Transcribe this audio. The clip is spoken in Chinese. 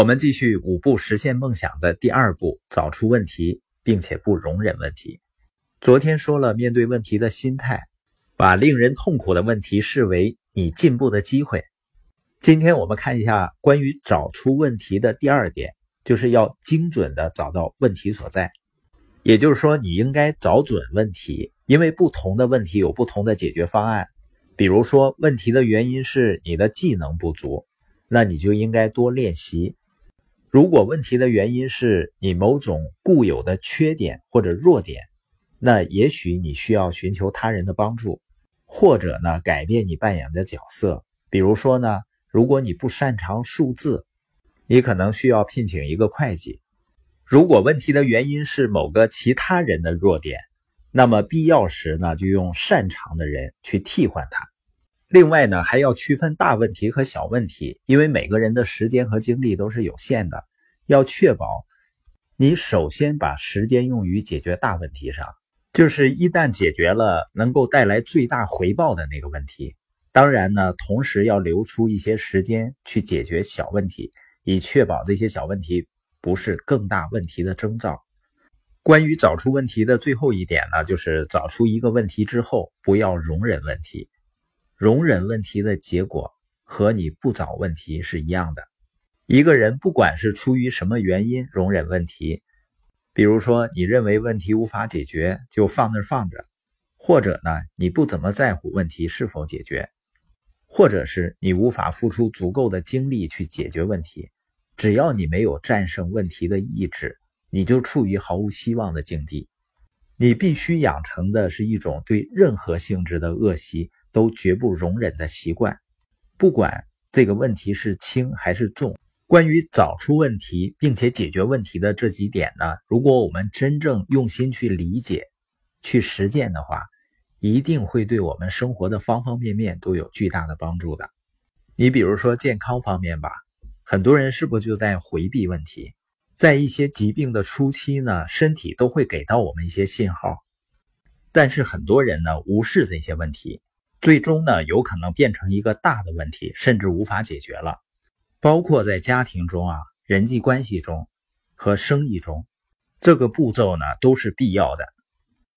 我们继续五步实现梦想的第二步：找出问题，并且不容忍问题。昨天说了面对问题的心态，把令人痛苦的问题视为你进步的机会。今天我们看一下关于找出问题的第二点，就是要精准的找到问题所在。也就是说，你应该找准问题，因为不同的问题有不同的解决方案。比如说，问题的原因是你的技能不足，那你就应该多练习。如果问题的原因是你某种固有的缺点或者弱点，那也许你需要寻求他人的帮助，或者呢改变你扮演的角色。比如说呢，如果你不擅长数字，你可能需要聘请一个会计。如果问题的原因是某个其他人的弱点，那么必要时呢就用擅长的人去替换他。另外呢还要区分大问题和小问题，因为每个人的时间和精力都是有限的，要确保你首先把时间用于解决大问题上。就是一旦解决了能够带来最大回报的那个问题，当然呢，同时要留出一些时间去解决小问题，以确保这些小问题不是更大问题的征兆。关于找出问题的最后一点呢，就是找出一个问题之后，不要容忍问题。容忍问题的结果和你不找问题是一样的。一个人不管是出于什么原因容忍问题。比如说，你认为问题无法解决，就放那放着；或者呢，你不怎么在乎问题是否解决；或者是你无法付出足够的精力去解决问题。只要你没有战胜问题的意志，你就处于毫无希望的境地。你必须养成的是一种对任何性质的恶习都绝不容忍的习惯，不管这个问题是轻还是重。关于找出问题并且解决问题的这几点呢，如果我们真正用心去理解、去实践的话，一定会对我们生活的方方面面都有巨大的帮助的。你比如说健康方面吧，很多人是不是就在回避问题？在一些疾病的初期呢，身体都会给到我们一些信号，但是很多人呢无视这些问题，最终呢有可能变成一个大的问题，甚至无法解决了。包括在家庭中啊，人际关系中和生意中，这个步骤呢都是必要的。